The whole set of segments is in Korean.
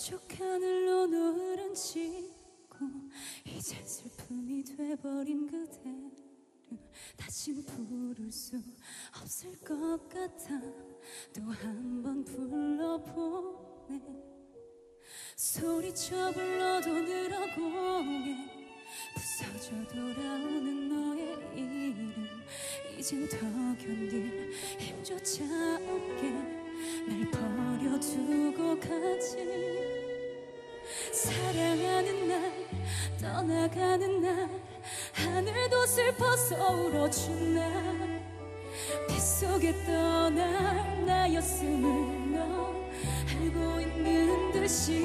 쭉 하늘로 노란 지고 이젠 슬픔이 돼버린 그대를 다신 부를 수 없을 것 같아. 또 한 번 불러보네. 소리쳐 불러도 늘어공해 부서져 돌아오는 너의 이름. 이젠 더 견딜 힘조차 없게. 날 버려두고 가지. 사랑하는 날 떠나가는 날 하늘도 슬퍼서 울어준 날. 빗속에 떠날 나였음을 너 알고 있는 듯이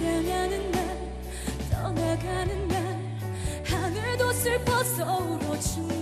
사랑하는 날 떠나가는 날 하늘도 슬퍼서 울어준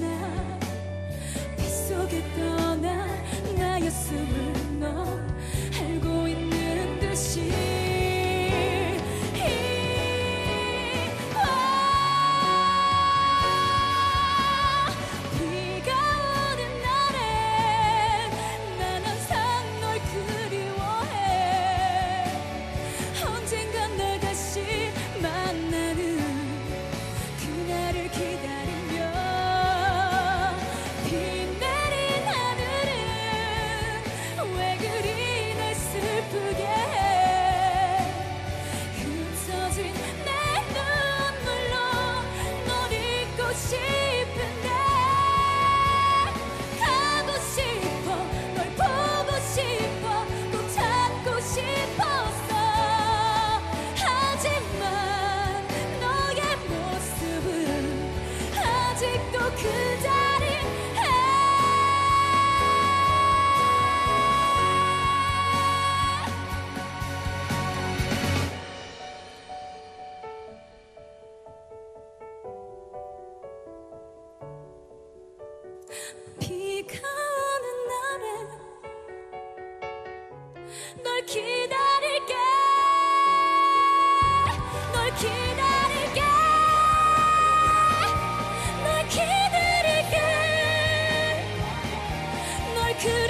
비가 오는 날엔 널 기다릴게. 널 기다릴게 널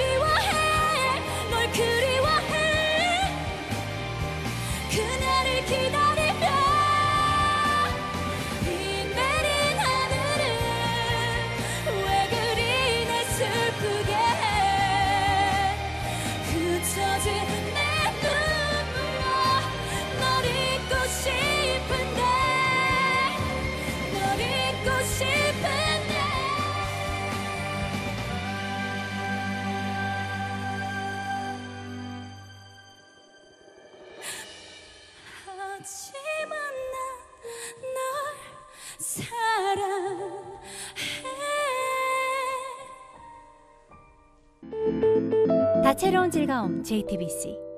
다채로운 즐거움 JTBC